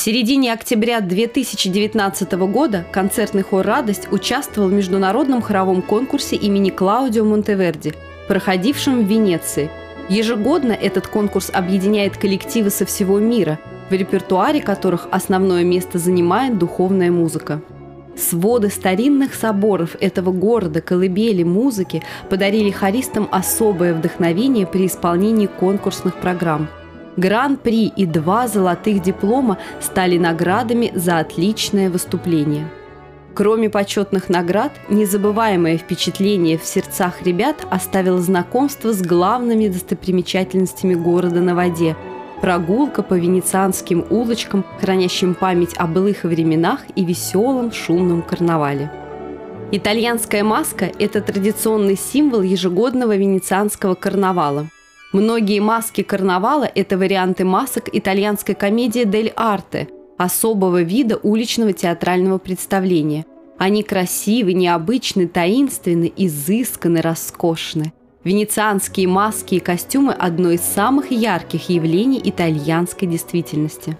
середине октября 2019 года концертный хор «Радость» участвовал в международном хоровом конкурсе имени Клаудио Монтеверди, проходившем в Венеции. Ежегодно этот конкурс объединяет коллективы со всего мира, в репертуаре которых основное место занимает духовная музыка. Своды старинных соборов этого города, колыбели музыки подарили хористам особое вдохновение при исполнении конкурсных программ. Гран-при и два золотых диплома стали наградами за отличное выступление. Кроме почетных наград, незабываемое впечатление в сердцах ребят оставило знакомство с главными достопримечательностями города на воде – Прогулка по венецианским улочкам, хранящим память о былых временах и веселом шумном карнавале. Итальянская маска – это традиционный символ ежегодного венецианского карнавала. Многие маски карнавала – это варианты масок итальянской комедии «Дель Арте», особого вида уличного театрального представления. Они красивы, необычны, таинственны, изысканны, роскошны – Венецианские маски и костюмы – одно из самых ярких явлений итальянской действительности.